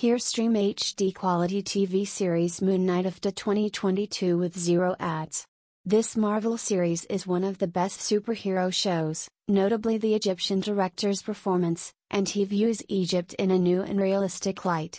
Here stream HD quality TV series Moon Knight of the 2022 with zero ads. This Marvel series is one of the best superhero shows, notably the Egyptian director's performance, and he views Egypt in a new and realistic light.